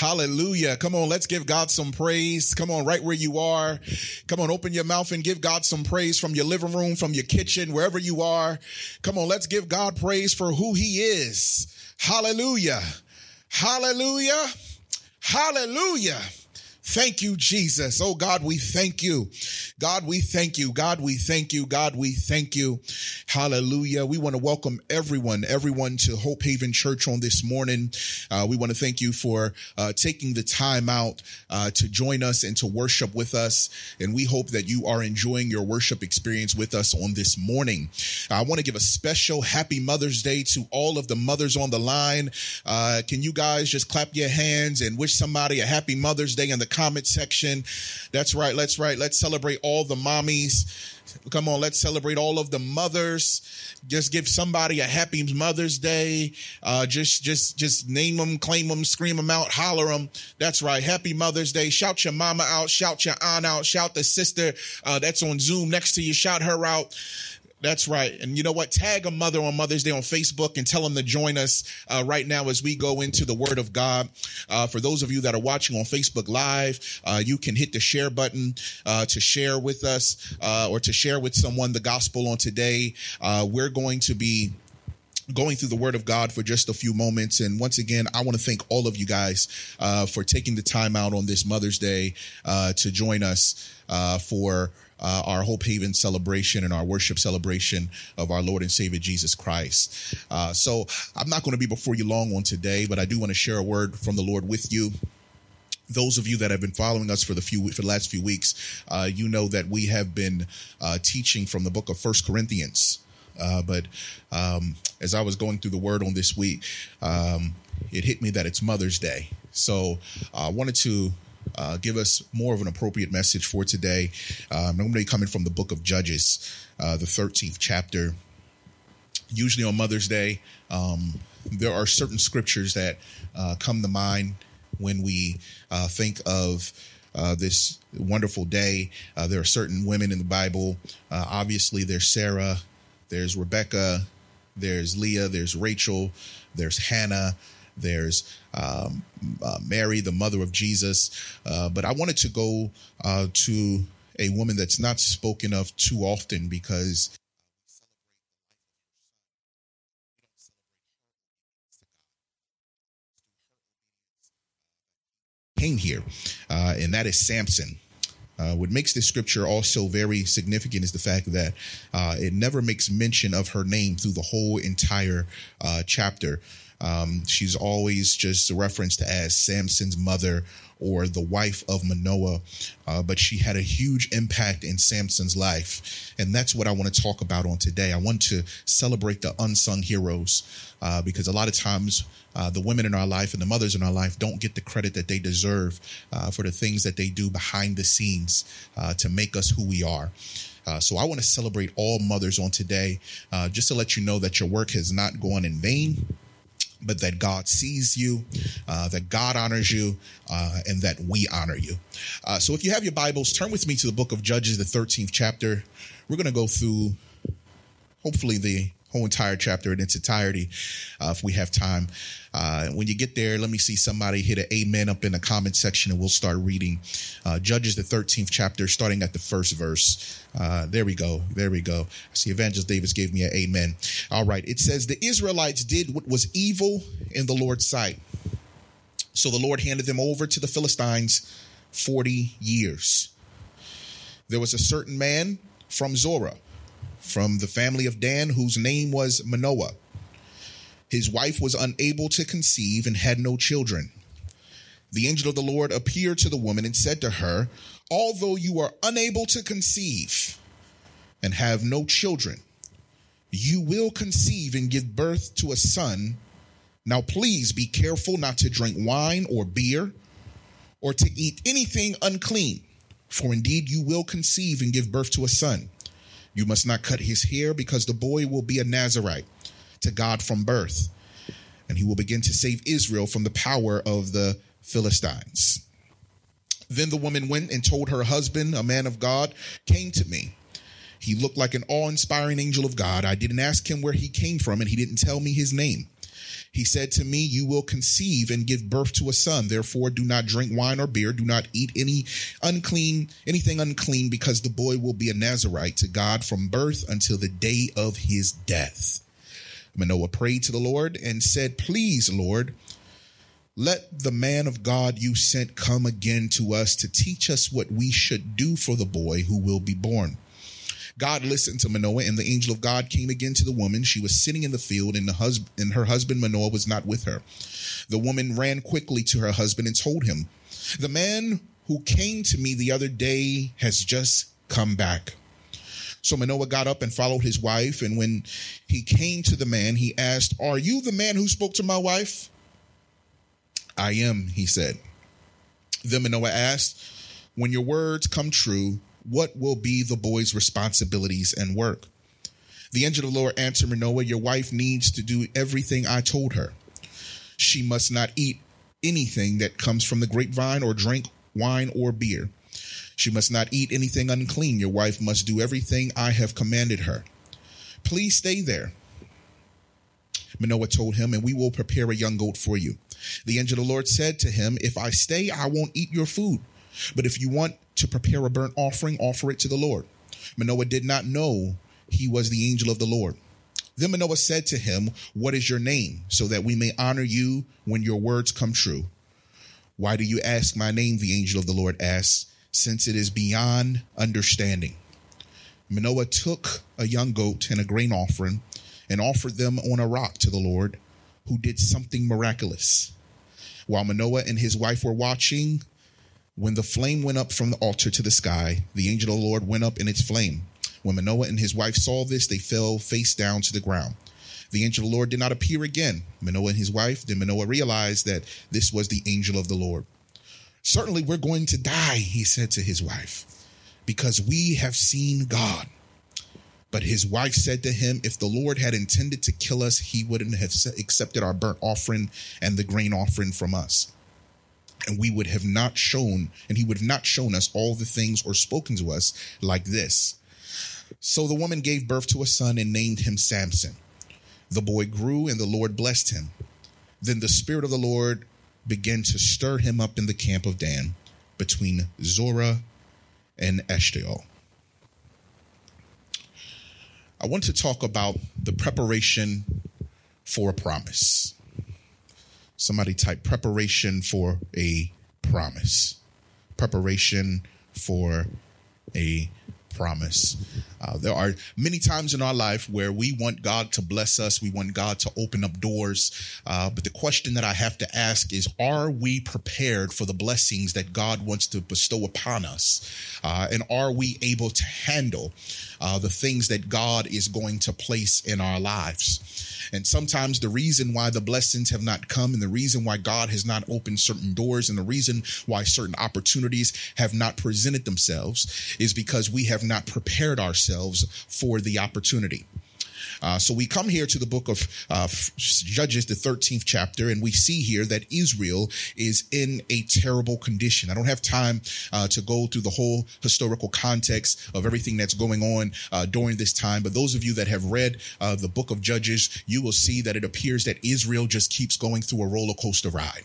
Hallelujah. Come on, let's give God some praise. Come on, right where you are. Come on, open your mouth and give God some praise from your living room, from your kitchen, wherever you are. Come on, let's give God praise for who he is. Hallelujah. Hallelujah. Hallelujah. Thank you, Jesus. Oh God, we thank you. God, we thank you. God, we thank you. God, we thank you. Hallelujah. We want to welcome everyone, everyone to Hope Haven Church on this morning. Uh, we want to thank you for uh, taking the time out uh, to join us and to worship with us. And we hope that you are enjoying your worship experience with us on this morning. I want to give a special happy Mother's Day to all of the mothers on the line. Uh, can you guys just clap your hands and wish somebody a happy Mother's Day in the comment section. That's right. Let's right. Let's celebrate all the mommies. Come on, let's celebrate all of the mothers. Just give somebody a happy Mother's Day. Uh, just, just, just name them, claim them, scream them out, holler them. That's right. Happy Mother's Day. Shout your mama out. Shout your aunt out. Shout the sister uh, that's on Zoom next to you. Shout her out. That's right. And you know what? Tag a mother on Mother's Day on Facebook and tell them to join us uh, right now as we go into the Word of God. Uh, for those of you that are watching on Facebook Live, uh, you can hit the share button uh, to share with us uh, or to share with someone the gospel on today. Uh, we're going to be going through the word of God for just a few moments. And once again, I want to thank all of you guys uh, for taking the time out on this Mother's Day uh, to join us uh, for uh, our Hope Haven celebration and our worship celebration of our Lord and Savior Jesus Christ. Uh, so I'm not going to be before you long on today, but I do want to share a word from the Lord with you those of you that have been following us for the few for the last few weeks, uh, you know that we have been uh, teaching from the book of First Corinthians. Uh, but um, as I was going through the word on this week, um, it hit me that it's Mother's Day. So I wanted to uh, give us more of an appropriate message for today. Um, be coming from the book of Judges, uh, the 13th chapter. Usually on Mother's Day, um, there are certain scriptures that uh, come to mind when we uh, think of uh, this wonderful day. Uh, there are certain women in the Bible. Obviously, there's Sarah, there's Rebecca, there's Leah, there's Rachel, there's Hannah, there's um, uh, Mary, the mother of Jesus. Uh, but I wanted to go uh, to a woman that's not spoken of too often because came here, uh, and that is Samson. Uh, what makes this scripture also very significant is the fact that uh, it never makes mention of her name through the whole entire uh, chapter. Um, she's always just referenced as Samson's mother or the wife of Manoah, uh, but she had a huge impact in Samson's life. And that's what I want to talk about on today. I want to celebrate the unsung heroes uh, because a lot of times uh, the women in our life and the mothers in our life don't get the credit that they deserve uh, for the things that they do behind the scenes uh, to make us who we are. Uh, so I want to celebrate all mothers on today, uh, just to let you know that your work has not gone in vain but that God sees you, uh, that God honors you, uh, and that we honor you. Uh, so if you have your Bibles, turn with me to the book of Judges, the 13th chapter. We're going to go through, hopefully, the whole entire chapter in its entirety uh, if we have time. Uh, when you get there, let me see somebody hit an amen up in the comment section and we'll start reading. Uh, Judges, the 13th chapter, starting at the first verse. Uh, there we go. There we go. I see Evangelist Davis gave me an amen. All right. It says, The Israelites did what was evil in the Lord's sight. So the Lord handed them over to the Philistines 40 years. There was a certain man from Zorah from the family of Dan, whose name was Manoah. His wife was unable to conceive and had no children. The angel of the Lord appeared to the woman and said to her, Although you are unable to conceive and have no children, you will conceive and give birth to a son. Now, please be careful not to drink wine or beer or to eat anything unclean, for indeed you will conceive and give birth to a son. You must not cut his hair because the boy will be a Nazarite to God from birth, and he will begin to save Israel from the power of the Philistines. Then the woman went and told her husband, a man of God, came to me. He looked like an awe inspiring angel of God. I didn't ask him where he came from, and he didn't tell me his name. He said to me, You will conceive and give birth to a son. Therefore, do not drink wine or beer. Do not eat any unclean, anything unclean, because the boy will be a Nazarite to God from birth until the day of his death. Manoah prayed to the Lord and said, Please, Lord, let the man of God you sent come again to us to teach us what we should do for the boy who will be born. God listened to Manoah, and the angel of God came again to the woman. She was sitting in the field, and the and her husband Manoah was not with her. The woman ran quickly to her husband and told him, "The man who came to me the other day has just come back." So Manoah got up and followed his wife, and when he came to the man, he asked, "Are you the man who spoke to my wife?" "I am," he said. Then Manoah asked, "When your words come true, what will be the boy's responsibilities and work? The angel of the Lord answered Manoah, Your wife needs to do everything I told her. She must not eat anything that comes from the grapevine or drink wine or beer. She must not eat anything unclean. Your wife must do everything I have commanded her. Please stay there. Manoah told him, and we will prepare a young goat for you. The angel of the Lord said to him, If I stay, I won't eat your food. But if you want to prepare a burnt offering, offer it to the Lord. Manoah did not know he was the angel of the Lord. Then Manoah said to him, What is your name, so that we may honor you when your words come true? Why do you ask my name? The angel of the Lord asked, since it is beyond understanding. Manoah took a young goat and a grain offering and offered them on a rock to the Lord, who did something miraculous. While Manoah and his wife were watching, when the flame went up from the altar to the sky, the angel of the Lord went up in its flame. When Manoah and his wife saw this, they fell face down to the ground. The angel of the Lord did not appear again. Manoah and his wife, then Manoah realized that this was the angel of the Lord. Certainly, we're going to die, he said to his wife, because we have seen God. But his wife said to him, If the Lord had intended to kill us, he wouldn't have accepted our burnt offering and the grain offering from us and we would have not shown, and he would have not shown us all the things or spoken to us like this. So the woman gave birth to a son and named him Samson. The boy grew, and the Lord blessed him. Then the Spirit of the Lord began to stir him up in the camp of Dan between Zorah and Eshtaol. I want to talk about the preparation for a promise. Somebody type preparation for a promise. Preparation for a promise. Uh, there are many times in our life where we want God to bless us, we want God to open up doors. Uh, but the question that I have to ask is Are we prepared for the blessings that God wants to bestow upon us? Uh, and are we able to handle uh, the things that God is going to place in our lives? And sometimes the reason why the blessings have not come and the reason why God has not opened certain doors and the reason why certain opportunities have not presented themselves is because we have not prepared ourselves for the opportunity. Uh, so we come here to the book of uh, Judges, the 13th chapter, and we see here that Israel is in a terrible condition. I don't have time uh, to go through the whole historical context of everything that's going on uh, during this time, but those of you that have read uh, the book of Judges, you will see that it appears that Israel just keeps going through a roller coaster ride.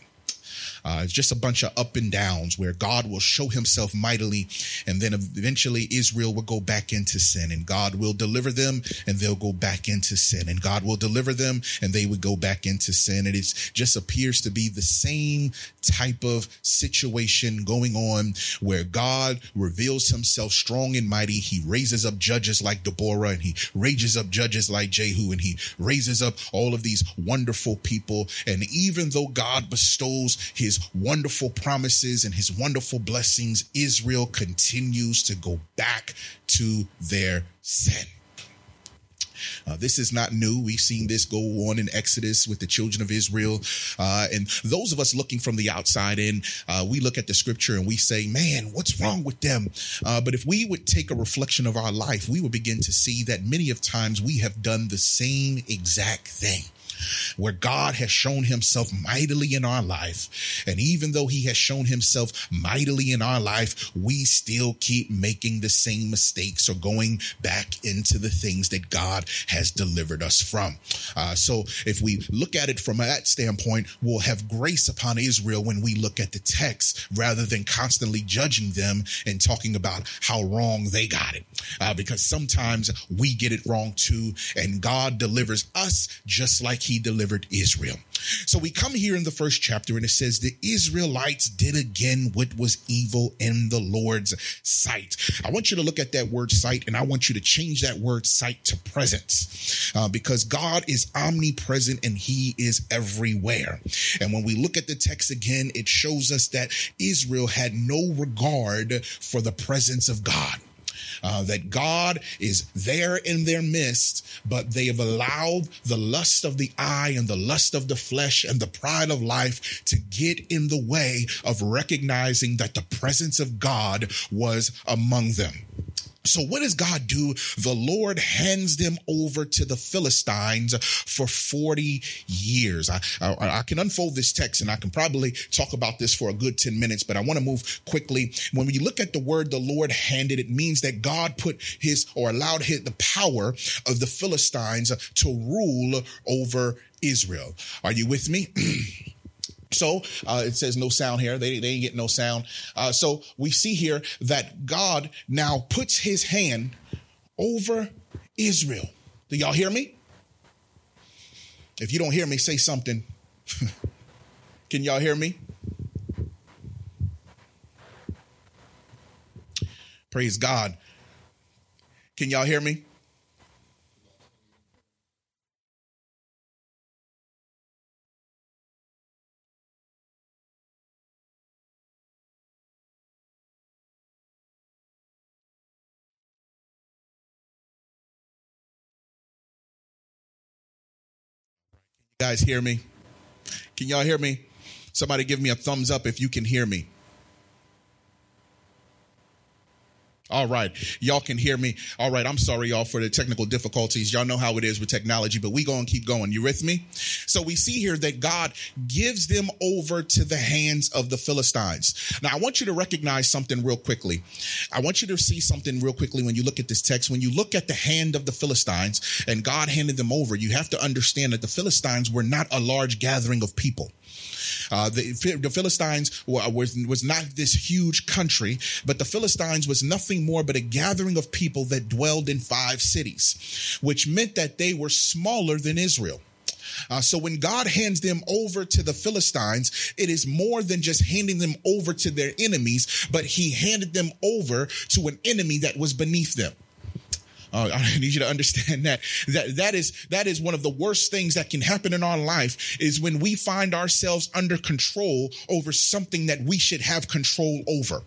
Uh, it's just a bunch of up and downs where God will show himself mightily, and then eventually Israel will go back into sin, and God will deliver them, and they'll go back into sin, and God will deliver them, and they would go back into sin. And it just appears to be the same type of situation going on where God reveals himself strong and mighty. He raises up judges like Deborah, and he raises up judges like Jehu, and he raises up all of these wonderful people. And even though God bestows his his wonderful promises and his wonderful blessings, Israel continues to go back to their sin. Uh, this is not new. We've seen this go on in Exodus with the children of Israel. Uh, and those of us looking from the outside in, uh, we look at the scripture and we say, man, what's wrong with them? Uh, but if we would take a reflection of our life, we would begin to see that many of times we have done the same exact thing. Where God has shown himself mightily in our life. And even though he has shown himself mightily in our life, we still keep making the same mistakes or going back into the things that God has delivered us from. Uh, so if we look at it from that standpoint, we'll have grace upon Israel when we look at the text rather than constantly judging them and talking about how wrong they got it. Uh, because sometimes we get it wrong too, and God delivers us just like he delivered Israel. So we come here in the first chapter and it says the Israelites did again what was evil in the Lord's sight. I want you to look at that word sight and I want you to change that word sight to presence uh, because God is omnipresent and he is everywhere. And when we look at the text again, it shows us that Israel had no regard for the presence of God uh, that God is there in their midst, but they have allowed the lust of the eye and the lust of the flesh and the pride of life to get in the way of recognizing that the presence of God was among them. So what does God do? The Lord hands them over to the Philistines for 40 years. I, I, I, can unfold this text and I can probably talk about this for a good 10 minutes, but I want to move quickly. When you look at the word the Lord handed, it means that God put his or allowed his, the power of the Philistines to rule over Israel. Are you with me? So uh, it says no sound here. They, they ain't get no sound. Uh, so we see here that God now puts his hand over Israel. Do y'all hear me? If you don't hear me, say something. Can y'all hear me? Praise God. Can y'all hear me? Guys hear me? Can y'all hear me? Somebody give me a thumbs up if you can hear me. All right. Y'all can hear me. All right. I'm sorry, y'all, for the technical difficulties. Y'all know how it is with technology, but we going to keep going. You with me? So we see here that God gives them over to the hands of the Philistines. Now, I want you to recognize something real quickly. I want you to see something real quickly when you look at this text. When you look at the hand of the Philistines and God handed them over, you have to understand that the Philistines were not a large gathering of people. Uh, the, the, Philistines were, was, was not this huge country, but the Philistines was nothing more but a gathering of people that dwelled in five cities, which meant that they were smaller than Israel. Uh, so when God hands them over to the Philistines, it is more than just handing them over to their enemies, but he handed them over to an enemy that was beneath them. Uh, I need you to understand that that that is that is one of the worst things that can happen in our life is when we find ourselves under control over something that we should have control over.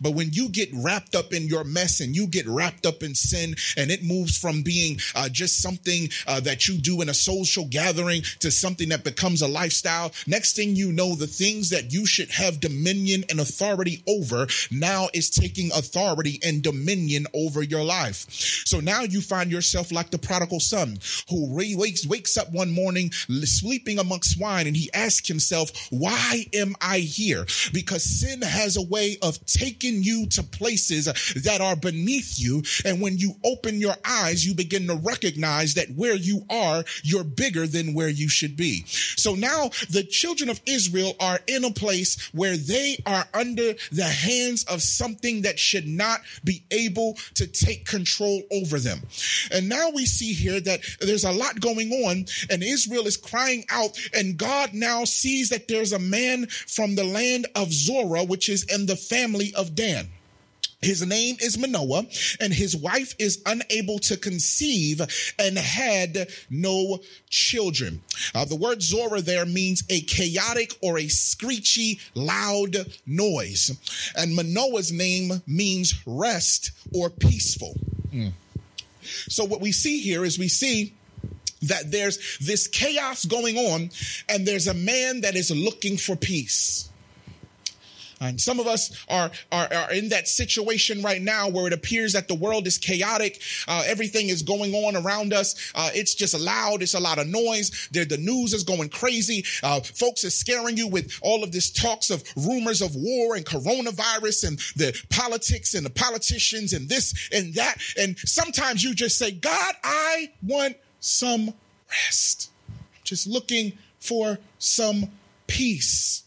But when you get wrapped up in your mess and you get wrapped up in sin and it moves from being uh, just something uh, that you do in a social gathering to something that becomes a lifestyle, next thing you know, the things that you should have dominion and authority over now is taking authority and dominion over your life. So now now you find yourself like the prodigal son who wakes, wakes up one morning sleeping amongst swine and he asks himself, why am I here? Because sin has a way of taking you to places that are beneath you. And when you open your eyes, you begin to recognize that where you are, you're bigger than where you should be. So now the children of Israel are in a place where they are under the hands of something that should not be able to take control over them. And now we see here that there's a lot going on and Israel is crying out and God now sees that there's a man from the land of Zorah, which is in the family of Dan. His name is Manoah, and his wife is unable to conceive and had no children. Uh, the word Zorah there means a chaotic or a screechy, loud noise. And Manoah's name means rest or peaceful. Mm. So what we see here is we see that there's this chaos going on and there's a man that is looking for peace. And some of us are, are, are, in that situation right now where it appears that the world is chaotic. Uh, everything is going on around us. Uh, it's just loud. It's a lot of noise. the news is going crazy. Uh, folks are scaring you with all of this talks of rumors of war and coronavirus and the politics and the politicians and this and that. And sometimes you just say, God, I want some rest. Just looking for some peace.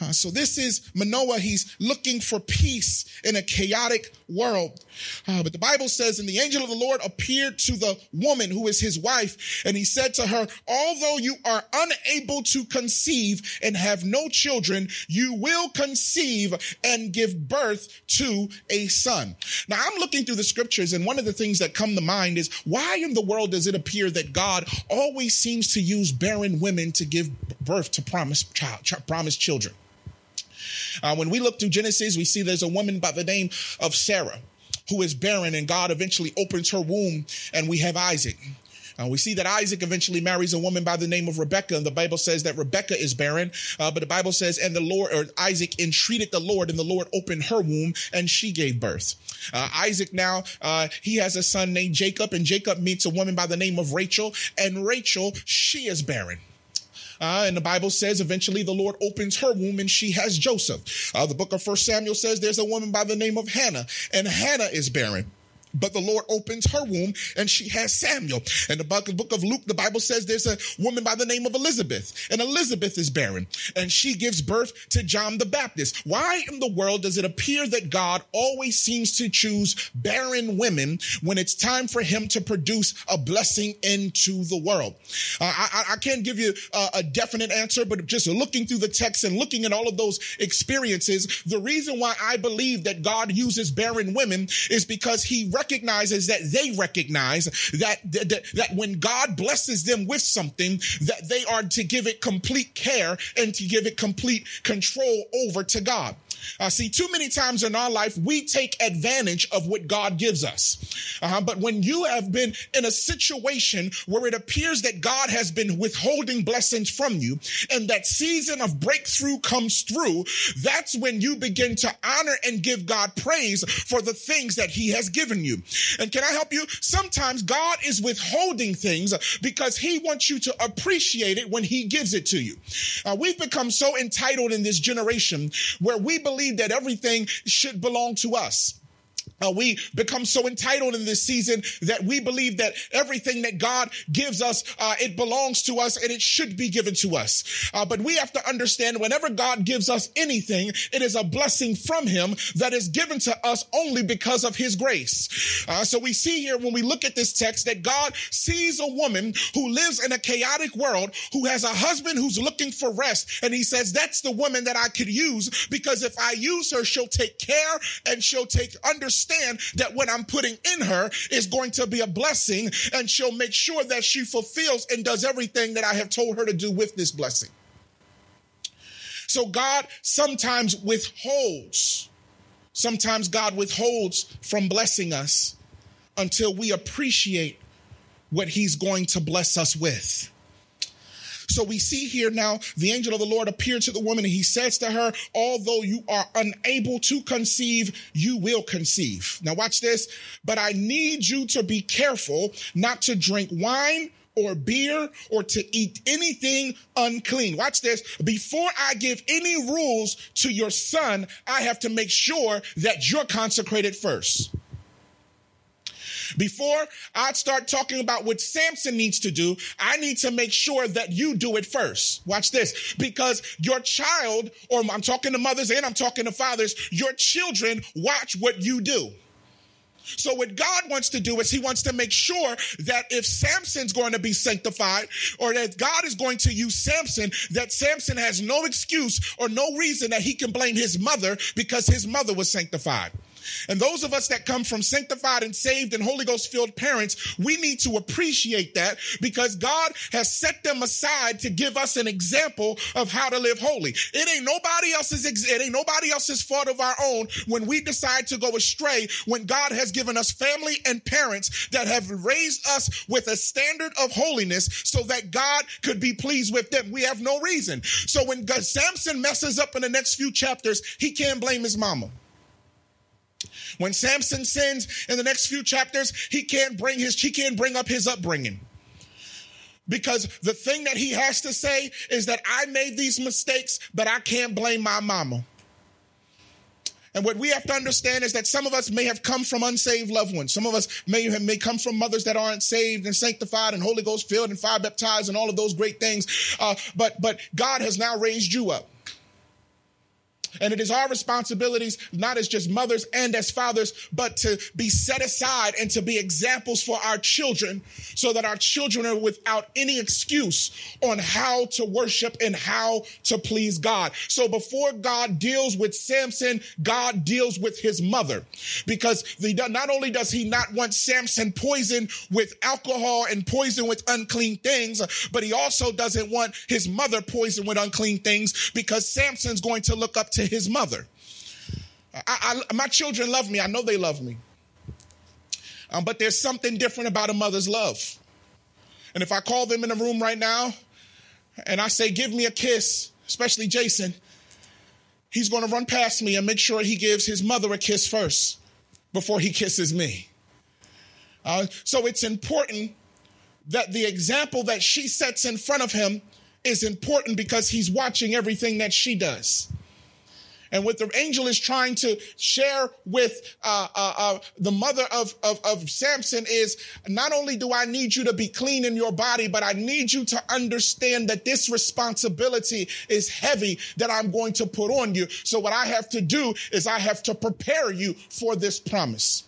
Uh, so this is Manoah. He's looking for peace in a chaotic world. Uh, but the Bible says, and the angel of the Lord appeared to the woman who is his wife, and he said to her, although you are unable to conceive and have no children, you will conceive and give birth to a son. Now I'm looking through the scriptures, and one of the things that come to mind is why in the world does it appear that God always seems to use barren women to give birth to promised child, promised children? Uh, when we look through Genesis, we see there's a woman by the name of Sarah who is barren, and God eventually opens her womb, and we have Isaac. Uh, we see that Isaac eventually marries a woman by the name of Rebecca, and the Bible says that Rebecca is barren. Uh, but the Bible says, and the Lord, or Isaac entreated the Lord, and the Lord opened her womb, and she gave birth. Uh, Isaac now, uh, he has a son named Jacob, and Jacob meets a woman by the name of Rachel, and Rachel, she is barren. Uh, and the Bible says eventually the Lord opens her womb and she has Joseph. Uh, the book of First Samuel says there's a woman by the name of Hannah, and Hannah is barren. But the Lord opens her womb and she has Samuel. And the book of Luke, the Bible says there's a woman by the name of Elizabeth, and Elizabeth is barren, and she gives birth to John the Baptist. Why in the world does it appear that God always seems to choose barren women when it's time for him to produce a blessing into the world? Uh, I, I, can't give you a, a definite answer, but just looking through the text and looking at all of those experiences, the reason why I believe that God uses barren women is because he recognizes recognizes that they recognize that, that, that when God blesses them with something, that they are to give it complete care and to give it complete control over to God. Uh, see, too many times in our life, we take advantage of what God gives us. Uh, but when you have been in a situation where it appears that God has been withholding blessings from you and that season of breakthrough comes through, that's when you begin to honor and give God praise for the things that he has given you. And can I help you? Sometimes God is withholding things because he wants you to appreciate it when he gives it to you. Uh, we've become so entitled in this generation where we believe that everything should belong to us. Uh, we become so entitled in this season that we believe that everything that God gives us, uh, it belongs to us and it should be given to us. Uh, but we have to understand whenever God gives us anything, it is a blessing from him that is given to us only because of his grace. Uh, so we see here when we look at this text that God sees a woman who lives in a chaotic world, who has a husband who's looking for rest. And he says, that's the woman that I could use because if I use her, she'll take care and she'll take understanding understand that what I'm putting in her is going to be a blessing and she'll make sure that she fulfills and does everything that I have told her to do with this blessing. So God sometimes withholds, sometimes God withholds from blessing us until we appreciate what he's going to bless us with. So we see here now the angel of the Lord appeared to the woman and he says to her, although you are unable to conceive, you will conceive. Now watch this. But I need you to be careful not to drink wine or beer or to eat anything unclean. Watch this. Before I give any rules to your son, I have to make sure that you're consecrated first. Before I start talking about what Samson needs to do, I need to make sure that you do it first. Watch this. Because your child, or I'm talking to mothers and I'm talking to fathers, your children watch what you do. So what God wants to do is he wants to make sure that if Samson's going to be sanctified or that God is going to use Samson, that Samson has no excuse or no reason that he can blame his mother because his mother was sanctified. And those of us that come from sanctified and saved and Holy Ghost filled parents, we need to appreciate that because God has set them aside to give us an example of how to live holy. It ain't nobody else's, it ain't nobody else's fault of our own when we decide to go astray, when God has given us family and parents that have raised us with a standard of holiness so that God could be pleased with them. We have no reason. So when God, Samson messes up in the next few chapters, he can't blame his mama. When Samson sins in the next few chapters, he can't bring his he can't bring up his upbringing. Because the thing that he has to say is that I made these mistakes, but I can't blame my mama. And what we have to understand is that some of us may have come from unsaved loved ones. Some of us may have, may come from mothers that aren't saved and sanctified and Holy Ghost filled and fire baptized and all of those great things. Uh, but but God has now raised you up. And it is our responsibilities, not as just mothers and as fathers, but to be set aside and to be examples for our children so that our children are without any excuse on how to worship and how to please God. So before God deals with Samson, God deals with his mother because the, not only does he not want Samson poisoned with alcohol and poisoned with unclean things, but he also doesn't want his mother poisoned with unclean things because Samson's going to look up to his mother. I, I, my children love me. I know they love me. Um, but there's something different about a mother's love. And if I call them in a room right now and I say, give me a kiss, especially Jason, he's going to run past me and make sure he gives his mother a kiss first before he kisses me. Uh, so it's important that the example that she sets in front of him is important because he's watching everything that she does. And what the angel is trying to share with uh, uh, uh, the mother of, of, of Samson is not only do I need you to be clean in your body, but I need you to understand that this responsibility is heavy that I'm going to put on you. So what I have to do is I have to prepare you for this promise.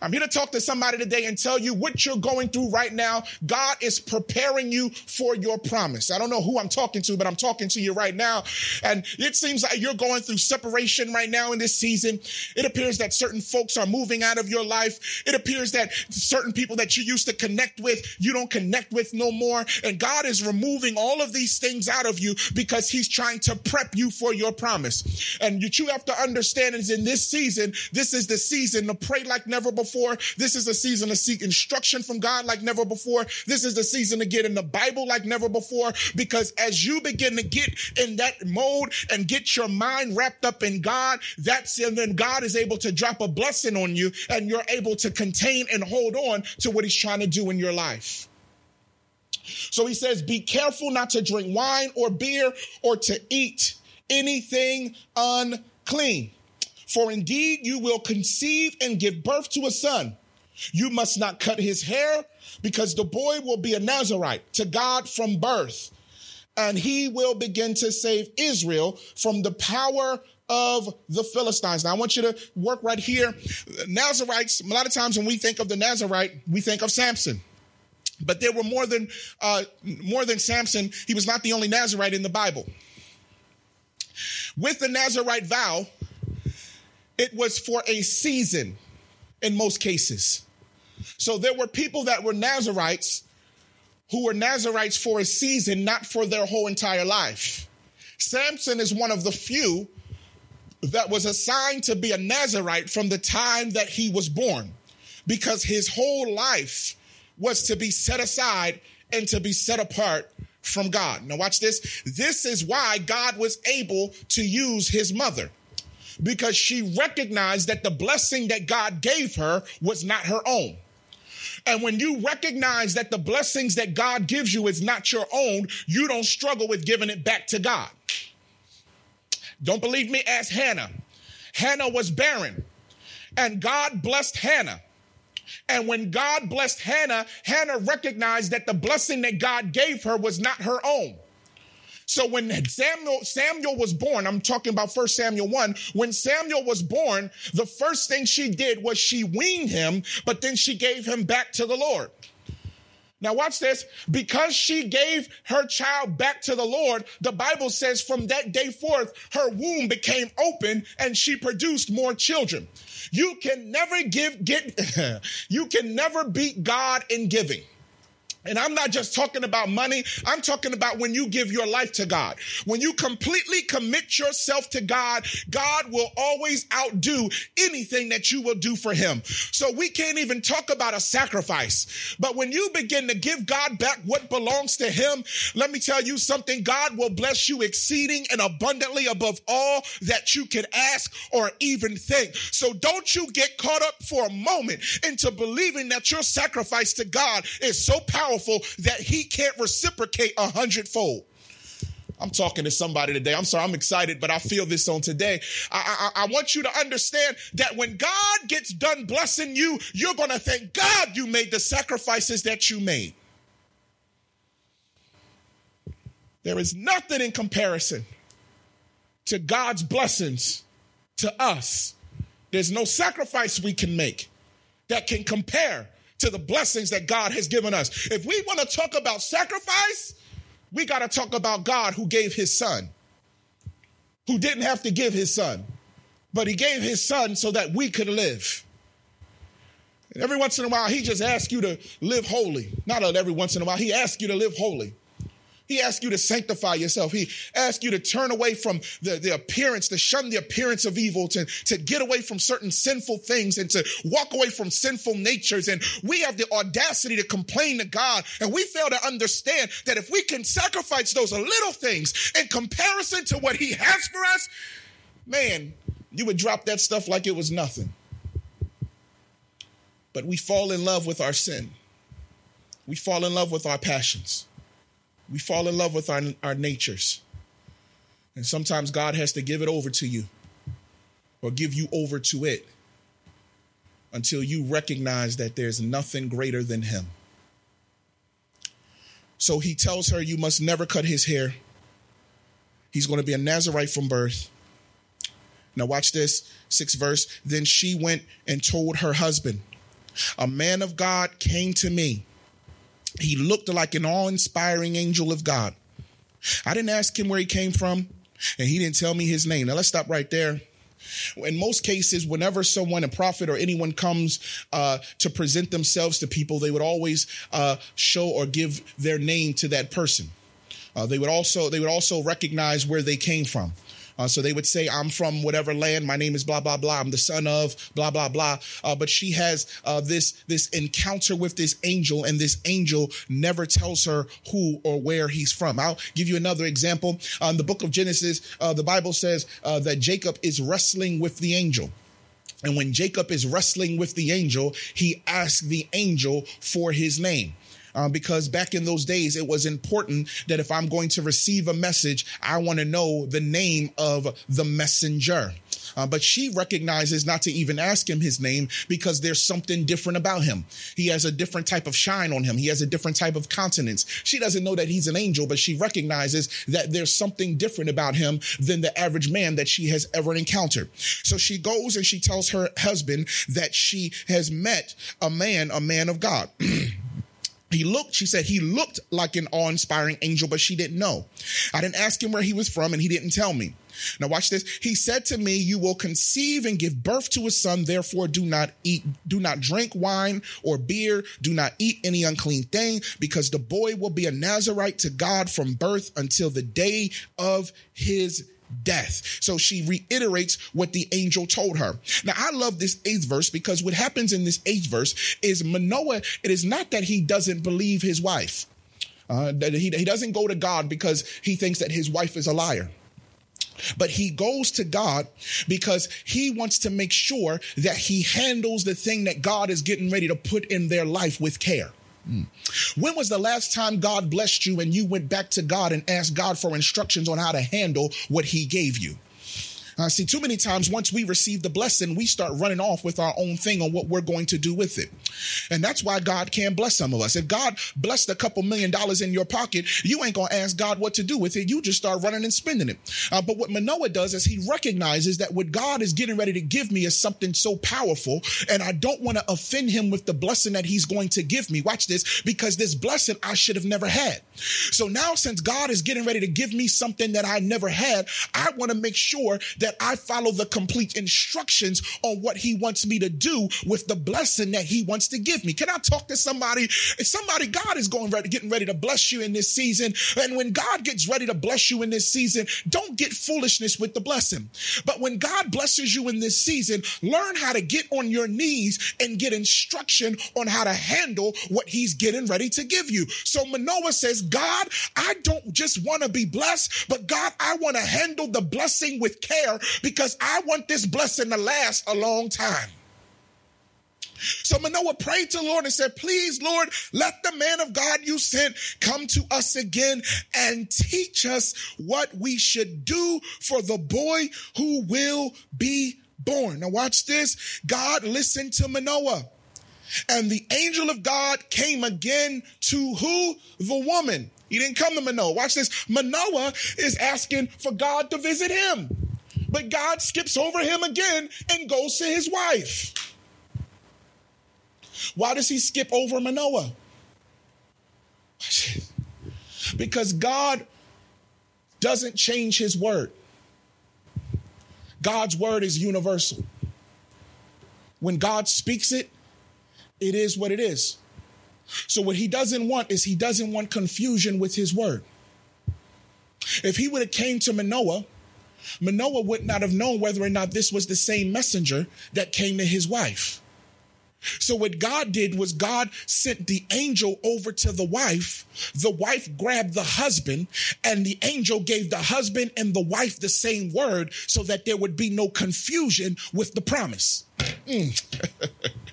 I'm here to talk to somebody today and tell you what you're going through right now. God is preparing you for your promise. I don't know who I'm talking to, but I'm talking to you right now. And it seems like you're going through separation right now in this season. It appears that certain folks are moving out of your life. It appears that certain people that you used to connect with, you don't connect with no more. And God is removing all of these things out of you because he's trying to prep you for your promise. And what you have to understand is in this season, this is the season to pray like never before before. This is a season to seek instruction from God like never before. This is the season to get in the Bible like never before. Because as you begin to get in that mode and get your mind wrapped up in God, that's and then God is able to drop a blessing on you and you're able to contain and hold on to what he's trying to do in your life. So he says, be careful not to drink wine or beer or to eat anything unclean for indeed you will conceive and give birth to a son. You must not cut his hair because the boy will be a Nazarite to God from birth. And he will begin to save Israel from the power of the Philistines. Now I want you to work right here. Nazarites, a lot of times when we think of the Nazarite, we think of Samson. But there were more than uh, more than Samson. He was not the only Nazarite in the Bible. With the Nazarite vow, it was for a season in most cases. So there were people that were Nazarites who were Nazarites for a season, not for their whole entire life. Samson is one of the few that was assigned to be a Nazarite from the time that he was born because his whole life was to be set aside and to be set apart from God. Now, watch this. This is why God was able to use his mother because she recognized that the blessing that God gave her was not her own. And when you recognize that the blessings that God gives you is not your own, you don't struggle with giving it back to God. Don't believe me? Ask Hannah. Hannah was barren, and God blessed Hannah. And when God blessed Hannah, Hannah recognized that the blessing that God gave her was not her own. So when Samuel, Samuel was born, I'm talking about First Samuel 1, when Samuel was born, the first thing she did was she weaned him, but then she gave him back to the Lord. Now, watch this. Because she gave her child back to the Lord, the Bible says from that day forth, her womb became open and she produced more children. You can never give, get, you can never beat God in giving. And I'm not just talking about money. I'm talking about when you give your life to God. When you completely commit yourself to God, God will always outdo anything that you will do for him. So we can't even talk about a sacrifice. But when you begin to give God back what belongs to him, let me tell you something. God will bless you exceeding and abundantly above all that you can ask or even think. So don't you get caught up for a moment into believing that your sacrifice to God is so powerful powerful that he can't reciprocate a hundredfold. I'm talking to somebody today. I'm sorry, I'm excited, but I feel this on today. I, I, I, want you to understand that when God gets done blessing you, you're going to thank God you made the sacrifices that you made. There is nothing in comparison to God's blessings to us. There's no sacrifice we can make that can compare to the blessings that God has given us. If we want to talk about sacrifice, we got to talk about God who gave his son, who didn't have to give his son, but he gave his son so that we could live. And every once in a while, he just asks you to live holy. Not every once in a while, he asks you to live holy. He asks you to sanctify yourself. He asks you to turn away from the, the appearance, to shun the appearance of evil, to, to get away from certain sinful things and to walk away from sinful natures. And we have the audacity to complain to God. And we fail to understand that if we can sacrifice those little things in comparison to what he has for us, man, you would drop that stuff like it was nothing. But we fall in love with our sin. We fall in love with our passions we fall in love with our, our natures. And sometimes God has to give it over to you or give you over to it until you recognize that there's nothing greater than Him. So he tells her, You must never cut his hair. He's going to be a Nazarite from birth. Now, watch this, sixth verse. Then she went and told her husband, A man of God came to me he looked like an awe inspiring angel of God. I didn't ask him where he came from, and he didn't tell me his name. Now let's stop right there. In most cases, whenever someone, a prophet or anyone comes uh, to present themselves to people, they would always uh, show or give their name to that person. Uh, they would also they would also recognize where they came from. Uh, so they would say, I'm from whatever land. My name is blah, blah, blah. I'm the son of blah, blah, blah. Uh, but she has uh, this, this encounter with this angel, and this angel never tells her who or where he's from. I'll give you another example. in the book of Genesis, uh, the Bible says uh, that Jacob is wrestling with the angel. And when Jacob is wrestling with the angel, he asks the angel for his name uh, because back in those days, it was important that if I'm going to receive a message, I want to know the name of the messenger. Uh, but she recognizes not to even ask him his name because there's something different about him. He has a different type of shine on him. He has a different type of countenance. She doesn't know that he's an angel, but she recognizes that there's something different about him than the average man that she has ever encountered. So she goes and she tells her husband that she has met a man, a man of God. He looked, she said, he looked like an awe inspiring angel, but she didn't know. I didn't ask him where he was from and he didn't tell me. Now watch this. He said to me, you will conceive and give birth to a son. Therefore do not eat, do not drink wine or beer. Do not eat any unclean thing because the boy will be a Nazarite to God from birth until the day of his death. So she reiterates what the angel told her. Now, I love this eighth verse because what happens in this eighth verse is Manoah, it is not that he doesn't believe his wife. Uh, that he, he doesn't go to God because he thinks that his wife is a liar. But he goes to God because he wants to make sure that he handles the thing that God is getting ready to put in their life with care. Mm. When was the last time God blessed you and you went back to God and asked God for instructions on how to handle what he gave you? I see too many times once we receive the blessing, we start running off with our own thing on what we're going to do with it. And that's why God can bless some of us. If God blessed a couple million dollars in your pocket, you ain't going to ask God what to do with it. You just start running and spending it. Uh, but what Manoah does is he recognizes that what God is getting ready to give me is something so powerful. And I don't want to offend him with the blessing that he's going to give me. Watch this, because this blessing I should have never had. So now, since God is getting ready to give me something that I never had, I want to make sure that I follow the complete instructions on what he wants me to do with the blessing that he wants to give me. Can I talk to somebody? Somebody, God is going ready, getting ready to bless you in this season. And when God gets ready to bless you in this season, don't get foolishness with the blessing. But when God blesses you in this season, learn how to get on your knees and get instruction on how to handle what he's getting ready to give you. So Manoah says, God, I don't just want to be blessed, but God, I want to handle the blessing with care because I want this blessing to last a long time. So Manoah prayed to the Lord and said, Please, Lord, let the man of God you sent come to us again and teach us what we should do for the boy who will be born. Now, watch this. God listened to Manoah. And the angel of God came again to who? The woman. He didn't come to Manoah. Watch this. Manoah is asking for God to visit him. But God skips over him again and goes to his wife. Why does he skip over Manoah? Because God doesn't change his word. God's word is universal. When God speaks it, it is what it is. So, what he doesn't want is he doesn't want confusion with his word. If he would have came to Manoah, Manoah would not have known whether or not this was the same messenger that came to his wife. So what God did was God sent the angel over to the wife. The wife grabbed the husband and the angel gave the husband and the wife the same word so that there would be no confusion with the promise. Mm.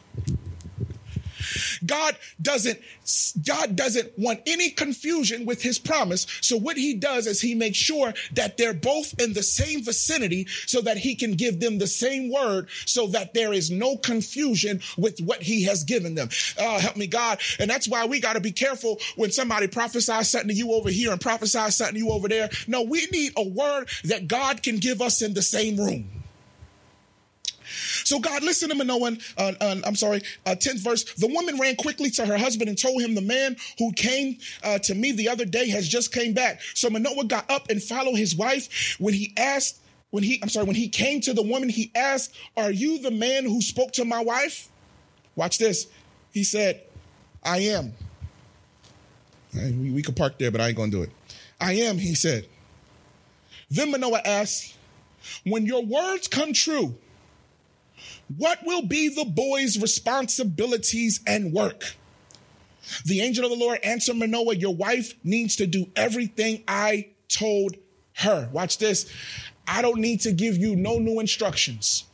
God doesn't God doesn't want any confusion with his promise. So what he does is he makes sure that they're both in the same vicinity so that he can give them the same word so that there is no confusion with what he has given them. Uh, help me God. And that's why we got to be careful when somebody prophesies something to you over here and prophesies something to you over there. No, we need a word that God can give us in the same room. So God listen to Manoah. Uh, uh, I'm sorry, uh, 10th verse. The woman ran quickly to her husband and told him the man who came uh, to me the other day has just came back. So Manoah got up and followed his wife. When he asked, when he, I'm sorry, when he came to the woman, he asked, "Are you the man who spoke to my wife?" Watch this. He said, "I am." We, we could park there, but I ain't gonna do it. I am, he said. Then Manoah asked, When your words come true, what will be the boy's responsibilities and work? The angel of the Lord answered Manoah, Your wife needs to do everything I told her. Watch this. I don't need to give you no new instructions.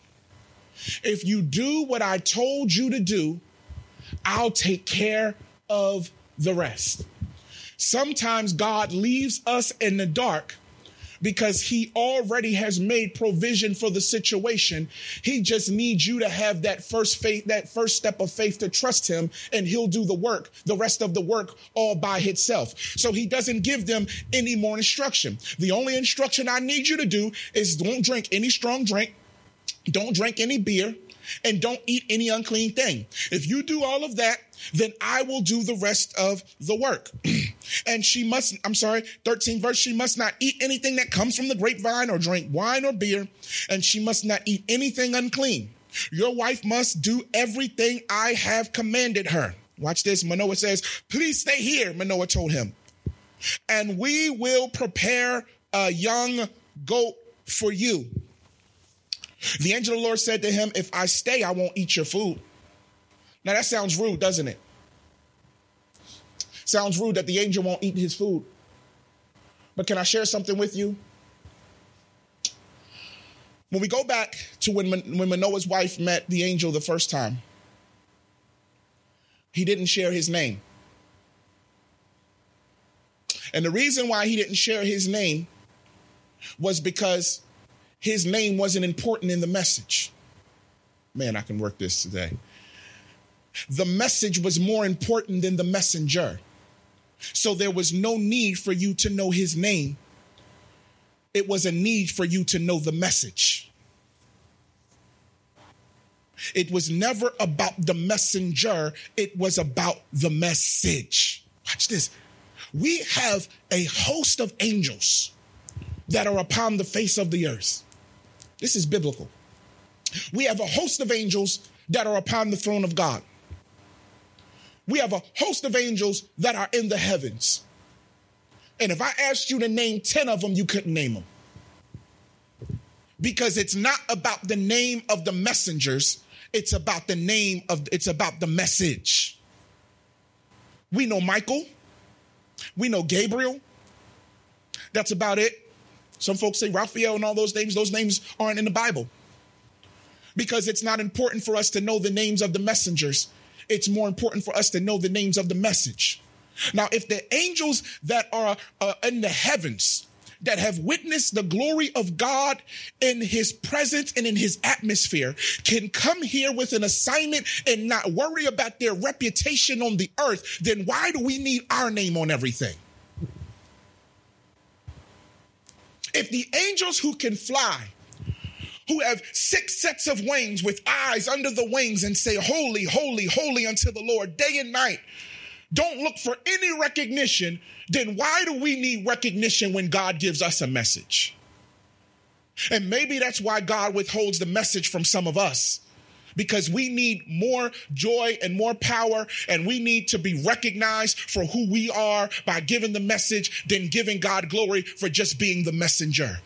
If you do what I told you to do, I'll take care of the rest. Sometimes God leaves us in the dark because he already has made provision for the situation. He just needs you to have that first faith, that first step of faith to trust him and he'll do the work, the rest of the work all by itself. So he doesn't give them any more instruction. The only instruction I need you to do is don't drink any strong drink. Don't drink any beer and don't eat any unclean thing. If you do all of that, then I will do the rest of the work. and she must, I'm sorry, 13 verse, she must not eat anything that comes from the grapevine or drink wine or beer, and she must not eat anything unclean. Your wife must do everything I have commanded her. Watch this. Manoah says, please stay here, Manoah told him. And we will prepare a young goat for you. The angel of the Lord said to him, If I stay, I won't eat your food. Now that sounds rude, doesn't it? Sounds rude that the angel won't eat his food. But can I share something with you? When we go back to when, when Manoah's wife met the angel the first time, he didn't share his name. And the reason why he didn't share his name was because his name wasn't important in the message. Man, I can work this today. The message was more important than the messenger. So there was no need for you to know his name. It was a need for you to know the message. It was never about the messenger, it was about the message. Watch this. We have a host of angels that are upon the face of the earth. This is biblical. We have a host of angels that are upon the throne of God. We have a host of angels that are in the heavens. And if I asked you to name 10 of them, you couldn't name them. Because it's not about the name of the messengers, it's about the name of it's about the message. We know Michael, we know Gabriel. That's about it. Some folks say Raphael and all those names, those names aren't in the Bible. Because it's not important for us to know the names of the messengers it's more important for us to know the names of the message. Now, if the angels that are uh, in the heavens, that have witnessed the glory of God in his presence and in his atmosphere can come here with an assignment and not worry about their reputation on the earth, then why do we need our name on everything? If the angels who can fly who have six sets of wings with eyes under the wings and say, Holy, holy, holy unto the Lord day and night. Don't look for any recognition. Then why do we need recognition when God gives us a message? And maybe that's why God withholds the message from some of us because we need more joy and more power, and we need to be recognized for who we are by giving the message than giving God glory for just being the messenger.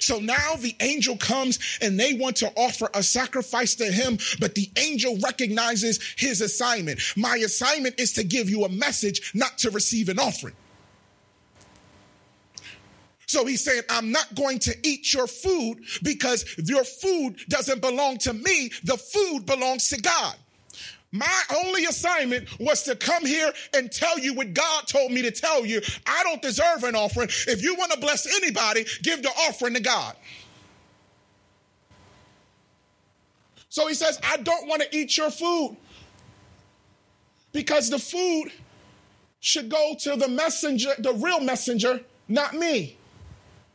So now the angel comes and they want to offer a sacrifice to him, but the angel recognizes his assignment. My assignment is to give you a message, not to receive an offering. So he's saying, I'm not going to eat your food because your food doesn't belong to me. The food belongs to God. My only assignment was to come here and tell you what God told me to tell you. I don't deserve an offering. If you want to bless anybody, give the offering to God. So he says, I don't want to eat your food because the food should go to the messenger, the real messenger, not me.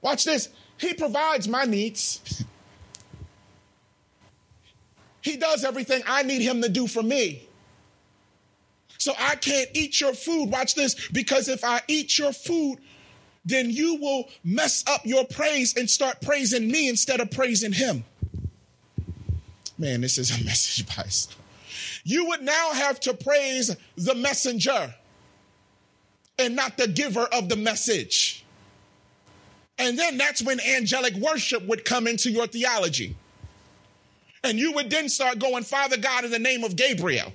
Watch this. He provides my needs. He does everything I need him to do for me. So I can't eat your food. Watch this. Because if I eat your food, then you will mess up your praise and start praising me instead of praising him. Man, this is a message by You would now have to praise the messenger and not the giver of the message. And then that's when angelic worship would come into your theology. And you would then start going, Father God, in the name of Gabriel,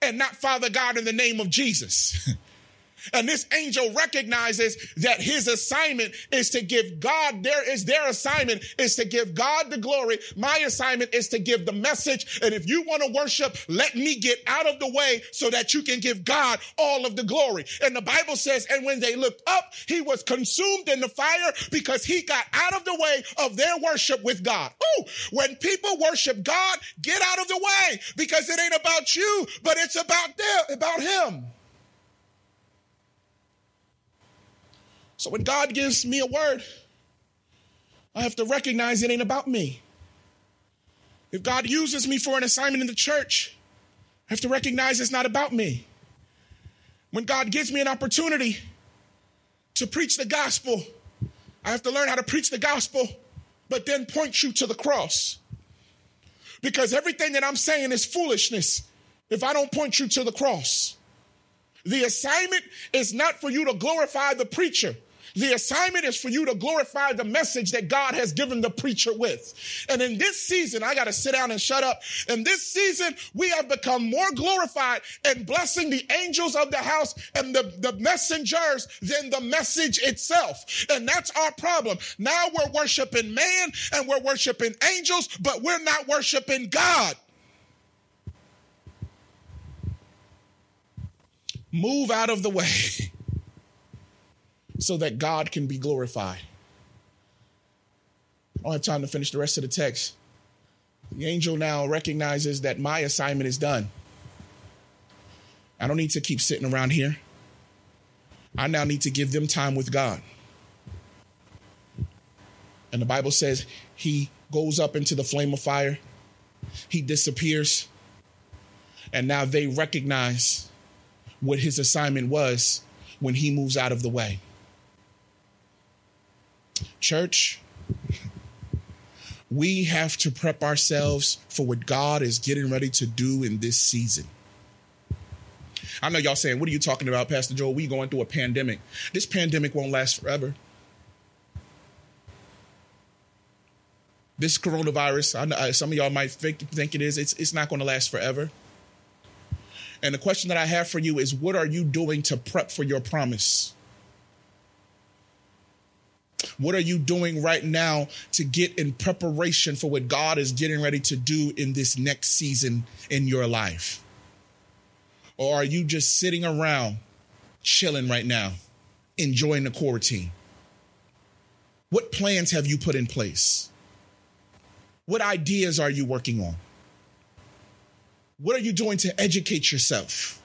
and not Father God in the name of Jesus. And this angel recognizes that his assignment is to give God, there is their assignment is to give God the glory. My assignment is to give the message. And if you want to worship, let me get out of the way so that you can give God all of the glory. And the Bible says, and when they looked up, he was consumed in the fire because he got out of the way of their worship with God. Oh, when people worship God, get out of the way because it ain't about you, but it's about them, about him. So when God gives me a word, I have to recognize it ain't about me. If God uses me for an assignment in the church, I have to recognize it's not about me. When God gives me an opportunity to preach the gospel, I have to learn how to preach the gospel, but then point you to the cross. Because everything that I'm saying is foolishness if I don't point you to the cross. The assignment is not for you to glorify the preacher. The assignment is for you to glorify the message that God has given the preacher with. And in this season, I got to sit down and shut up. In this season, we have become more glorified in blessing the angels of the house and the, the messengers than the message itself. And that's our problem. Now we're worshiping man and we're worshiping angels, but we're not worshiping God. Move out of the way. so that God can be glorified. I don't have time to finish the rest of the text. The angel now recognizes that my assignment is done. I don't need to keep sitting around here. I now need to give them time with God. And the Bible says he goes up into the flame of fire, he disappears, and now they recognize what his assignment was when he moves out of the way. Church, we have to prep ourselves for what God is getting ready to do in this season. I know y'all saying, What are you talking about, Pastor Joel? We going through a pandemic. This pandemic won't last forever. This coronavirus, I know some of y'all might think, it is, it's, it's not going to last forever. And the question that I have for you is what are you doing to prep for your promise? What are you doing right now to get in preparation for what God is getting ready to do in this next season in your life? Or are you just sitting around chilling right now, enjoying the quarantine? What plans have you put in place? What ideas are you working on? What are you doing to educate yourself?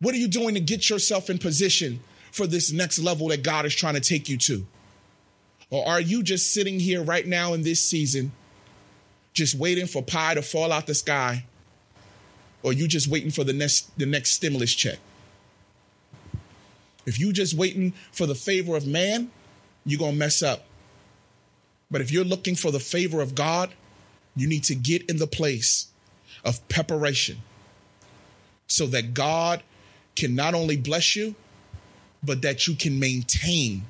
What are you doing to get yourself in position for this next level that God is trying to take you to? Or are you just sitting here right now in this season, just waiting for pie to fall out the sky? Or you just waiting for the next the next stimulus check? If you just waiting for the favor of man, you're gonna mess up. But if you're looking for the favor of God, you need to get in the place of preparation so that God can not only bless you, but that you can maintain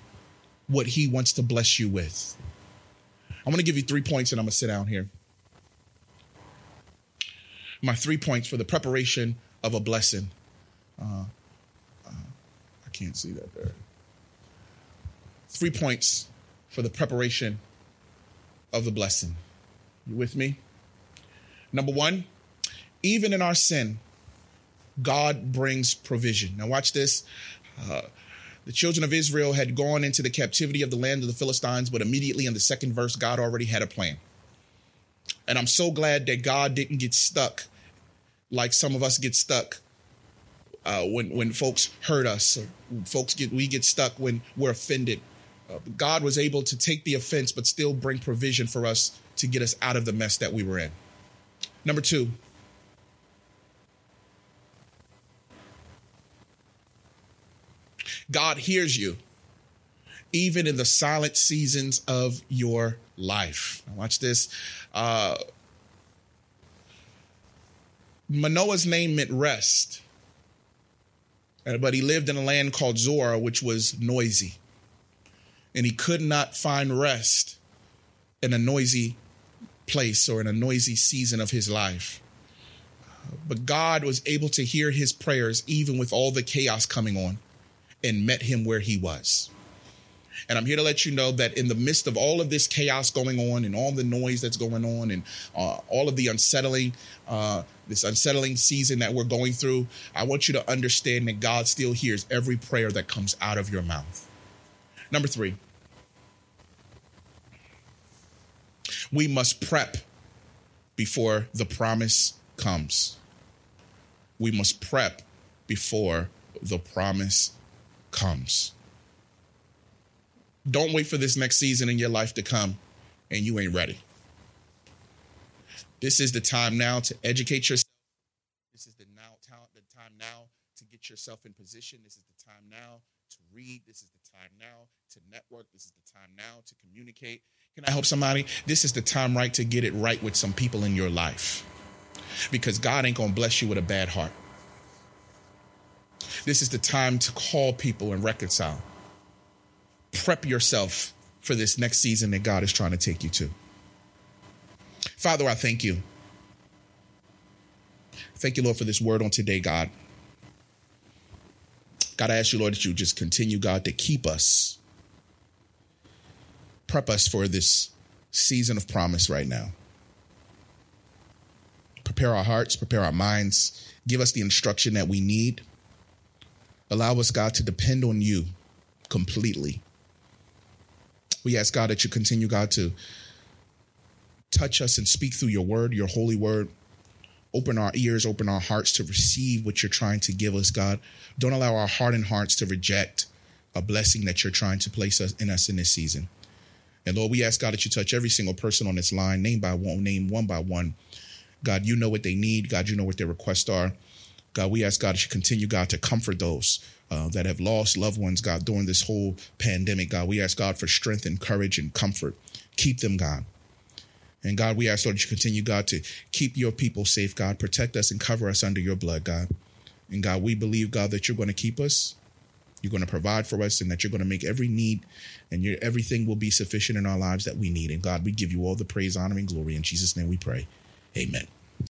what He wants to bless you with. I'm going to give you three points and I'm going to sit down here. My three points for the preparation of a blessing. Uh, uh, I can't see that there. Three points for the preparation of the blessing. You with me? Number one, even in our sin, God brings provision. Now, watch this. Uh, the children of Israel had gone into the captivity of the land of the Philistines, but immediately in the second verse, God already had a plan. And I'm so glad that God didn't get stuck like some of us get stuck uh, when when folks hurt us. Folks get we get stuck when we're offended uh, God was able to take the offense, but still bring provision for us to get us out of the mess that we were in. Number two, God hears you even in the silent seasons of your life. Watch this. Uh, Manoah's name meant rest, uh, but he lived in a land called Zorah, which was noisy and he could not find rest in a noisy place or in a noisy season of his life. But God was able to hear his prayers even with all the chaos coming on and met him where he was. And I'm here to let you know that in the midst of all of this chaos going on and all the noise that's going on and uh, all of the unsettling, uh, this unsettling season that we're going through, I want you to understand that God still hears every prayer that comes out of your mouth. Number three, we must prep before the promise comes. We must prep before the promise comes. Don't wait for this next season in your life to come and you ain't ready. This is the time now to educate yourself. This is the now the time now to get yourself in position. This is the time now to read. This is the time now to network. This is the time now to communicate. Can I help somebody? This is the time right to get it right with some people in your life. Because God ain't going to bless you with a bad heart. This is the time to call people and reconcile. Prep yourself for this next season that God is trying to take you to. Father, I thank you. Thank you, Lord, for this word on today, God. God, I ask you, Lord, that you just continue, God, to keep us prep us for this season of promise right now. Prepare our hearts, prepare our minds, give us the instruction that we need. Allow us, God, to depend on you completely. We ask God that you continue, God, to touch us and speak through your word, your holy word. Open our ears, open our hearts to receive what you're trying to give us, God. Don't allow our hardened hearts to reject a blessing that you're trying to place us in us in this season. And Lord, we ask God that you touch every single person on this line, name by one, name one by one. God, you know what they need. God, you know what their requests are. God, we ask God that you continue, God, to comfort those uh, that have lost loved ones, God, during this whole pandemic. God, we ask God for strength and courage and comfort. Keep them, God. And God, we ask, Lord, that you continue, God, to keep your people safe, God. Protect us and cover us under your blood, God. And God, we believe, God, that you're going to keep us. You're going to provide for us and that you're going to make every need and your everything will be sufficient in our lives that we need. And God, we give you all the praise, honor, and glory. In Jesus' name we pray. Amen.